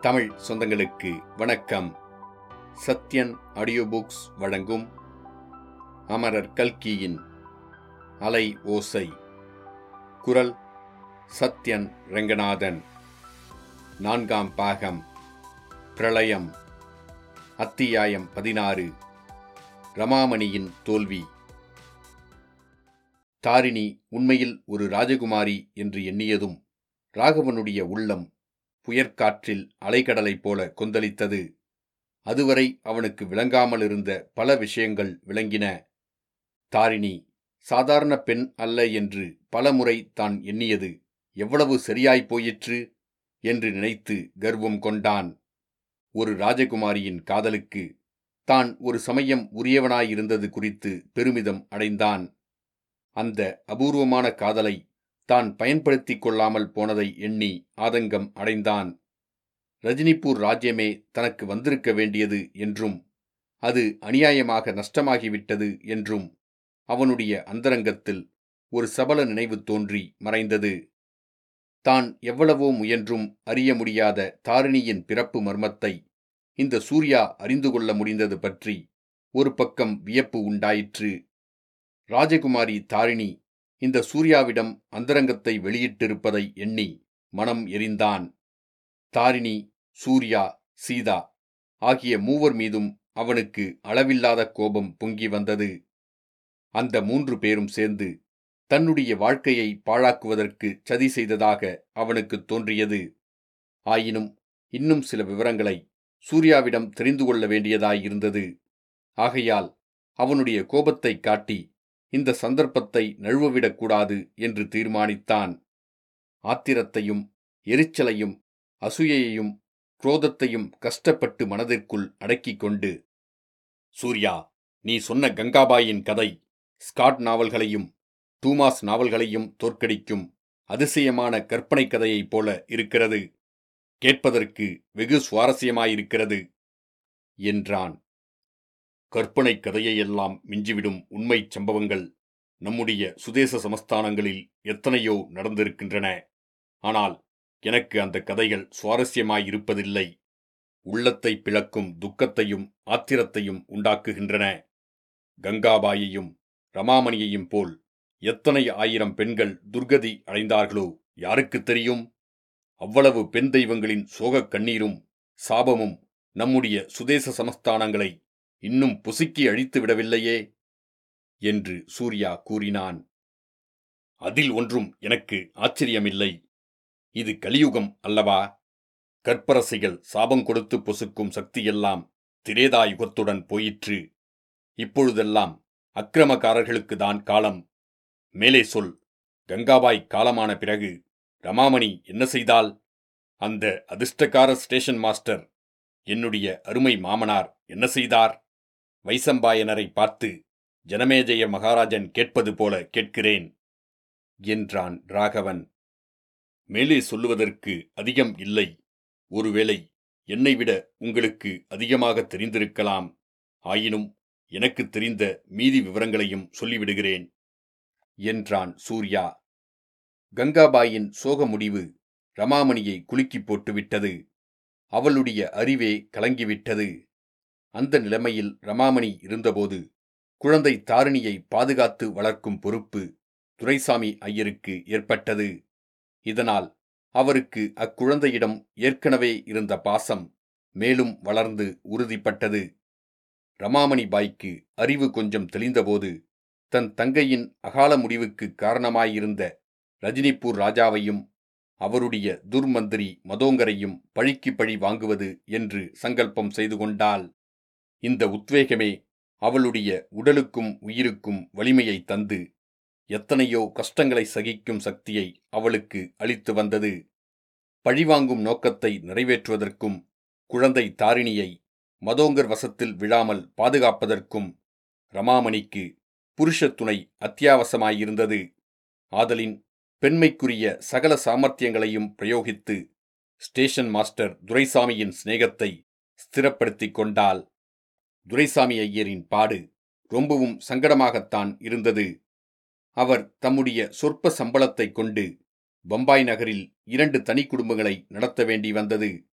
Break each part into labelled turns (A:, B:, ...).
A: தமிழ் சொந்தங்களுக்கு வணக்கம். Sathyan audio books வழங்கும் அமரர் கல்கியின் அலை ஓசை. குரல் சத்யன் ரெங்கநாதன். நான்காம் பாகம். பிரளயம். அத்தியாயம் பதினாறு. ரமாமணியின் தோல்வி. தாரிணி உண்மையில் ஒரு ராஜகுமாரி என்று எண்ணியதும் ராகவனுடைய உள்ளம் புயற்காற்றில் அலைகடலைப் போல கொந்தளித்தது. அதுவரை அவனுக்கு விளங்காமல் இருந்த பல விஷயங்கள் விளங்கின. தாரிணி சாதாரண பெண் அல்ல என்று பலமுறை தான் எண்ணியது. எவ்வளவு சரியாய்ப் போயிற்று என்று நினைத்து கர்வம் கொண்டான். ஒரு ராஜகுமாரியின் காதலுக்கு தான் ஒரு சமயம் உரியவனாயிருந்தது குறித்து பெருமிதம் அடைந்தான். அந்த அபூர்வமான காதலை தான் பயன்படுத்திக் கொள்ளாமல் போனதை எண்ணி ஆதங்கம் அடைந்தான். ரஜினிபூர் ராஜ்யமே தனக்கு வந்திருக்க வேண்டியது என்றும் அது அநியாயமாக நஷ்டமாகிவிட்டது என்றும் அவனுடைய அந்தரங்கத்தில் ஒரு சபல நினைவு தோன்றி மறைந்தது. தான் எவ்வளவோ முயன்றும் அறிய முடியாத தாரிணியின் பிறப்பு மர்மத்தை இந்த சூர்யா அறிந்து கொள்ள முடிந்தது பற்றி ஒரு பக்கம் வியப்பு உண்டாயிற்று. ராஜகுமாரி தாரிணி இந்த சூர்யாவிடம் அந்தரங்கத்தை வெளியிட்டிருப்பதை எண்ணி மனம் எரிந்தான். தாரிணி சூர்யா சீதா ஆகிய மூவர் மீதும் அவனுக்கு அளவில்லாத கோபம் பொங்கி வந்தது. அந்த மூன்று பேரும் சேர்ந்து தன்னுடைய வாழ்க்கையை பாழாக்குவதற்கு சதி செய்ததாக அவனுக்கு தோன்றியது. ஆயினும் இன்னும் சில விவரங்களை சூர்யாவிடம் தெரிந்து கொள்ள வேண்டியதாயிருந்தது ஆகையால் அவனுடைய கோபத்தை காட்டி இந்த சந்தர்ப்பத்தை நழுவவிடக்கூடாது என்று தீர்மானித்தான். ஆத்திரத்தையும் எரிச்சலையும் அசூயையும் குரோதத்தையும் கஷ்டப்பட்டு மனதிற்குள் அடக்கிக் கொண்டு சூர்யா நீ சொன்ன கங்காபாயின் கதை ஸ்காட் நாவல்களையும் டூமாஸ் நாவல்களையும் தோற்கடிக்கும் அதிசயமான கற்பனை கதையைப் போல இருக்கிறது. கேட்பதற்கு வெகு சுவாரஸ்யமாயிருக்கிறது என்றான். கற்பனை கதையையெல்லாம் மிஞ்சிவிடும் உண்மைச் சம்பவங்கள் நம்முடைய சுதேச சமஸ்தானங்களில் எத்தனையோ நடந்திருக்கின்றன. ஆனால் எனக்கு அந்த கதைகள் சுவாரஸ்யமாயிருப்பதில்லை. உள்ளத்தை பிளக்கும் துக்கத்தையும் ஆத்திரத்தையும் உண்டாக்குகின்றன. கங்காபாயையும் ரமாமணியையும் போல் எத்தனை ஆயிரம் பெண்கள் துர்கதி அடைந்தார்களோ யாருக்குத் தெரியும்? அவ்வளவு பெண் தெய்வங்களின் சோகக் கண்ணீரும் சாபமும் நம்முடைய சுதேச சமஸ்தானங்களை இன்னும் புசுக்கி அழித்து விடவில்லையே? என்று சூர்யா கூறினான். அதில் ஒன்றும் எனக்கு ஆச்சரியமில்லை. இது கலியுகம் அல்லவா? கற்பரசைகள் சாபம் கொடுத்து பொசுக்கும் சக்தியெல்லாம் திரேதா யுகத்துடன் போயிற்று. இப்பொழுதெல்லாம் அக்கிரமக்காரர்களுக்கு தான் காலம். மேலே சொல் கங்காபாய் காலமான பிறகு ரமாமணி என்ன செய்தால் அந்த அதிர்ஷ்டக்கார ஸ்டேஷன் மாஸ்டர் என்னுடைய அருமை மாமனார் என்ன செய்தார்? வைசம்பாயனரை பார்த்து ஜனமேஜய மகாராஜன் கேட்பது போல கேட்கிறேன் என்றான் ராகவன். மேலே சொல்லுவதற்கு அதிகம் இல்லை. ஒருவேளை என்னை விட உங்களுக்கு அதிகமாக தெரிந்திருக்கலாம். ஆயினும் எனக்கு தெரிந்த மீதி விவரங்களையும் சொல்லிவிடுகிறேன் என்றான் சூர்யா. கங்காபாயின் சோக முடிவு ரமாமணியை குலுக்கி போட்டுவிட்டது. அவளுடைய அறிவே கலங்கிவிட்டது. அந்த நிலைமையில் ரமாமணி இருந்தபோது குழந்தை தாரிணியை பாதுகாத்து வளர்க்கும் பொறுப்பு துரைசாமி ஐயருக்கு ஏற்பட்டது. இதனால் அவருக்கு அக்குழந்தையிடம் ஏற்கனவே இருந்த பாசம் மேலும் வளர்ந்து உறுதிப்பட்டது. ரமாமணி பாய்க்கு அறிவு கொஞ்சம் தெளிந்தபோது தன் தங்கையின் அகால முடிவுக்கு காரணமாயிருந்த ரஜினிபூர் ராஜாவையும் அவருடைய துர்மந்திரி மதோங்கரையும் பழிக்கு பழி வாங்குவது என்று சங்கல்பம் செய்து கொண்டாள். இந்த உத்வேகமே அவளுடைய உடலுக்கும் உயிருக்கும் வலிமையை தந்து எத்தனையோ கஷ்டங்களை சகிக்கும் சக்தியை அவளுக்கு அளித்து வந்தது. பழிவாங்கும் நோக்கத்தை நிறைவேற்றுவதற்கும் குழந்தை தாரிணியை மதோங்கர் வசத்தில் விழாமல் பாதுகாப்பதற்கும் ரமாமணிக்கு புருஷ துணை அத்தியாவசமாயிருந்தது. ஆதலின் பெண்மைக்குரிய சகல சாமர்த்தியங்களையும் பிரயோகித்து ஸ்டேஷன் மாஸ்டர் துரைசாமியின் சிநேகத்தை ஸ்திரப்படுத்திக் கொண்டாள். துரைசாமி ஐயரின் பாடு ரொம்பவும் சங்கடமாகத்தான் இருந்தது. அவர் தம்முடைய சொற்ப சம்பளத்தைக் கொண்டு பம்பாய் நகரில் இரண்டு தனி குடும்பங்களை நடத்த வேண்டி வந்தது.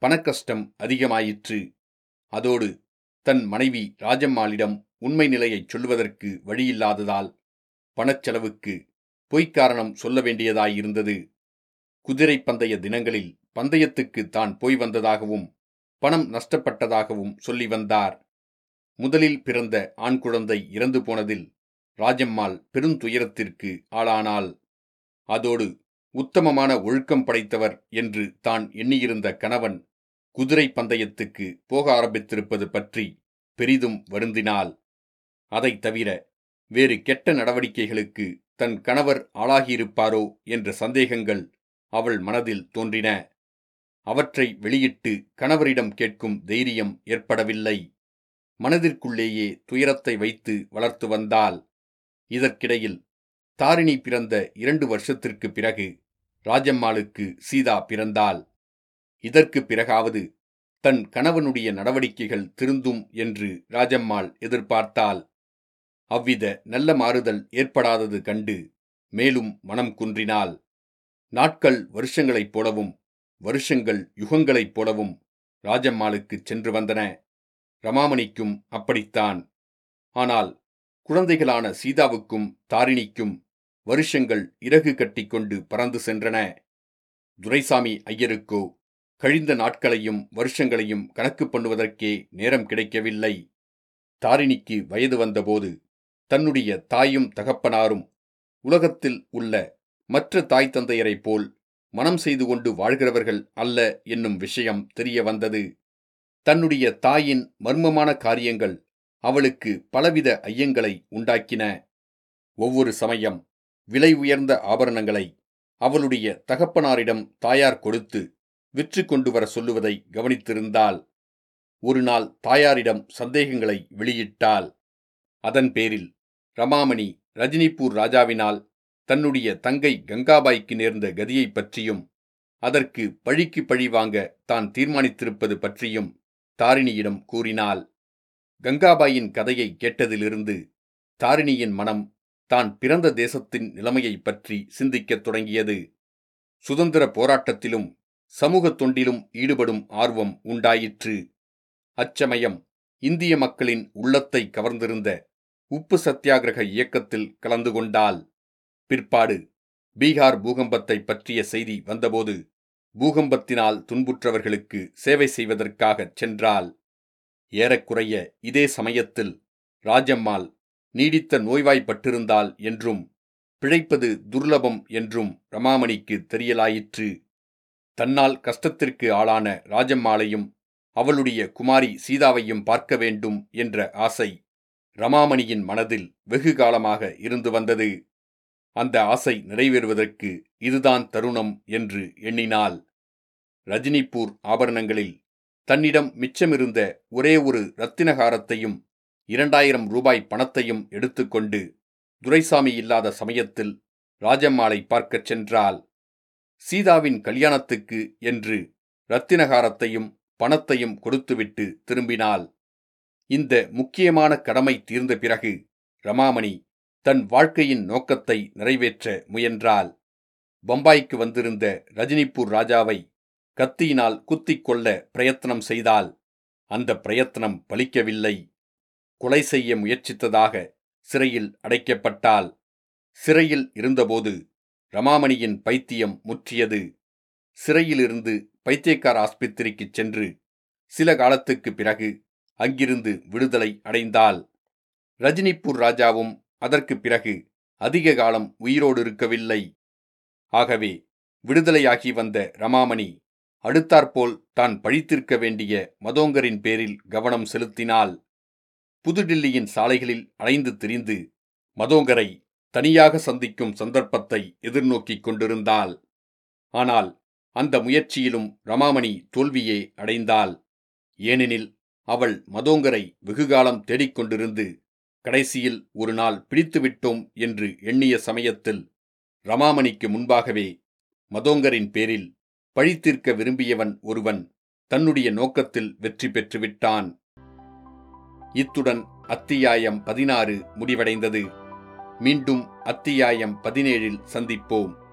A: பணக்கஷ்டம் அதிகமாயிற்று. அதோடு தன் மனைவி ராஜம்மாளிடம் உண்மை நிலையைச் சொல்லுவதற்கு வழியில்லாததால் பணச்செலவுக்கு பொய்க்காரணம் சொல்ல வேண்டியதாயிருந்தது. குதிரை பந்தய தினங்களில் பந்தயத்துக்கு தான் போய் வந்ததாகவும் பணம் நஷ்டப்பட்டதாகவும் சொல்லி வந்தார். முதலில் பிறந்த ஆண் குழந்தை இறந்து போனதில் ராஜம்மாள் பெருந்துயரத்திற்கு ஆளானாள். அதோடு உத்தமமான ஒழுக்கம் படைத்தவர் என்று தான் எண்ணியிருந்த கணவன் குதிரை பந்தயத்துக்கு போக ஆரம்பித்திருப்பது பற்றி பெரிதும் வருந்தினாள். அதைத் தவிர வேறு கெட்ட நடவடிக்கைகளுக்கு தன் கணவர் ஆளாகியிருப்பாரோ என்ற சந்தேகங்கள் அவள் மனதில் தோன்றின. அவற்றை வெளியிட்டு கணவரிடம் கேட்கும் தைரியம் ஏற்படவில்லை. மனதிற்குள்ளேயே துயரத்தை வைத்து வளர்த்து வந்தால் இதற்கிடையில் தாரிணி பிறந்த இரண்டு வருஷத்திற்கு பிறகு ராஜம்மாளுக்கு சீதா பிறந்தாள். இதற்கு பிறகாவது தன் கணவனுடைய நடவடிக்கைகள் திருந்தும் என்று ராஜம்மாள் எதிர்பார்த்தாள். அவ்வித நல்ல மாறுதல் ஏற்படாதது கண்டு மேலும் மனம் குன்றினாள். நாட்கள் வருஷங்களைப் போலவும் வருஷங்கள் யுகங்களைப் போலவும் ராஜம்மாளுக்குச் சென்று வந்தன. ரமாமணிக்கும் அப்படித்தான். ஆனால் குழந்தைகளான சீதாவுக்கும் தாரிணிக்கும் வருஷங்கள் இறகு கட்டிக்கொண்டு பறந்து சென்றன. துரைசாமி ஐயருக்கோ கழிந்த நாட்களையும் வருஷங்களையும் கணக்கு பண்ணுவதற்கே நேரம் கிடைக்கவில்லை. தாரிணிக்கு வயது வந்தபோது தன்னுடைய தாயும் தகப்பனாரும் உலகத்தில் உள்ள மற்ற தாய் தந்தையரைப் போல் மனம் செய்து கொண்டு வாழ்கிறவர்கள் அல்ல என்னும் விஷயம் தெரிய வந்தது. தன்னுடைய தாயின் மர்மமான காரியங்கள் அவளுக்கு பலவித ஐயங்களை உண்டாக்கின. ஒவ்வொரு சமயம் விலை உயர்ந்த ஆபரணங்களை அவளுடைய தகப்பனாரிடம் தாயார் கொடுத்து விற்று கொண்டு வர சொல்லுவதை கவனித்திருந்தால் ஒரு நாள் தாயாரிடம் சந்தேகங்களை வெளியிட்டாள். அதன் பேரில் ரமாமணி ரஜினிபூர் ராஜாவினால் தன்னுடைய தங்கை கங்காபாய்க்கு நேர்ந்த கதியைப் பற்றியும் அதற்கு பழிக்கு பழி வாங்க தான் தீர்மானித்திருப்பது பற்றியும் தாரிணியிடம் கூறினாள் கங்காபாயின் கதையை கேட்டதிலிருந்து தாரிணியின் மனம் தான் பிறந்த தேசத்தின் நிலைமையைப் பற்றி சிந்திக்கத் தொடங்கியது. சுதந்திர போராட்டத்திலும் சமூகத் தொண்டிலும் ஈடுபடும் ஆர்வம் உண்டாயிற்று. அச்சமயம் இந்திய மக்களின் உள்ளத்தை கவர்ந்திருந்த உப்பு சத்தியாகிரக இயக்கத்தில் கலந்து கொண்டால் பிற்பாடு பீகார் பூகம்பத்தை பற்றிய செய்தி வந்தபோது பூகம்பத்தினால் துன்புற்றவர்களுக்கு சேவை செய்வதற்காகச் சென்றால் ஏறக்குறைய இதே சமயத்தில் ராஜம்மாள் நீடித்த நோய்வாய்ப்பட்டிருந்தாள் என்றும் பிழைப்பது துர்லபம் என்றும் ரமாமணிக்கு தெரியலாயிற்று. தன்னால் கஷ்டத்திற்கு ஆளான ராஜம்மாளையும் அவளுடைய குமாரி சீதாவையும் பார்க்க வேண்டும் என்ற ஆசை ரமாமணியின் மனதில் வெகு காலமாக இருந்து வந்தது. அந்த ஆசை நிறைவேறுவதற்கு இதுதான் தருணம் என்று எண்ணினாள். ரஜினிபூர் ஆபரணங்களில் தன்னிடம் மிச்சமிருந்த ஒரே ஒரு ரத்தினகாரத்தையும் இரண்டாயிரம் ரூபாய் பணத்தையும் எடுத்துக்கொண்டு துரைசாமி இல்லாத சமயத்தில் ராஜம்மாளை பார்க்கச் சென்றால் சீதாவின் கல்யாணத்துக்கு என்று ரத்தினகாரத்தையும் பணத்தையும் கொடுத்துவிட்டு திரும்பினாள். இந்த முக்கியமான கடமை தீர்ந்த பிறகு ரமாமணி தன் வாழ்க்கையின் நோக்கத்தை நிறைவேற்ற முயன்றாள். பம்பாய்க்கு வந்திருந்த ரஜினிபூர் ராஜாவை கத்தியினால் குத்திக் கொள்ள பிரயத்தனம் செய்தால் அந்த பிரயத்தனம் பலிக்கவில்லை. கொலை செய்ய முயற்சித்ததாக சிறையில் அடைக்கப்பட்டால் சிறையில் இருந்தபோது ரமாமணியின் பைத்தியம் முற்றியது. சிறையிலிருந்து பைத்தியக்கார ஆஸ்பத்திரிக்குச் சென்று சில காலத்துக்கு பிறகு அங்கிருந்து விடுதலை அடைந்தால் ரஜினிபூர் ராஜாவும் அதற்கு பிறகு அதிக காலம் உயிரோடு இருக்கவில்லை. ஆகவே விடுதலையாகி வந்த ரமாமணி அடுத்தாற்போல் தான் பழித்திருக்க வேண்டிய மதோங்கரின் பேரில் கவனம் செலுத்தினால் புதுடில்லியின் சாலைகளில் அலைந்து திரிந்து மதோங்கரை தனியாக சந்திக்கும் சந்தர்ப்பத்தை எதிர்நோக்கிக் கொண்டிருந்தாள். ஆனால் அந்த முயற்சியிலும் ரமாமணி தோல்வியே அடைந்தாள். ஏனெனில் அவள் மதோங்கரை வெகுகாலம் தேடிக்கொண்டிருந்து கடைசியில் ஒரு நாள் பிடித்துவிட்டோம் என்று எண்ணிய சமயத்தில் ரமாமணிக்கு முன்பாகவே மதோங்கரின் பேரில் பழித்தீர்க்க விரும்பியவன் ஒருவன் தன்னுடைய நோக்கத்தில் வெற்றி பெற்றுவிட்டான். இத்துடன் அத்தியாயம் பதினாறு முடிவடைந்தது. மீண்டும் அத்தியாயம் பதினேழில் சந்திப்போம்.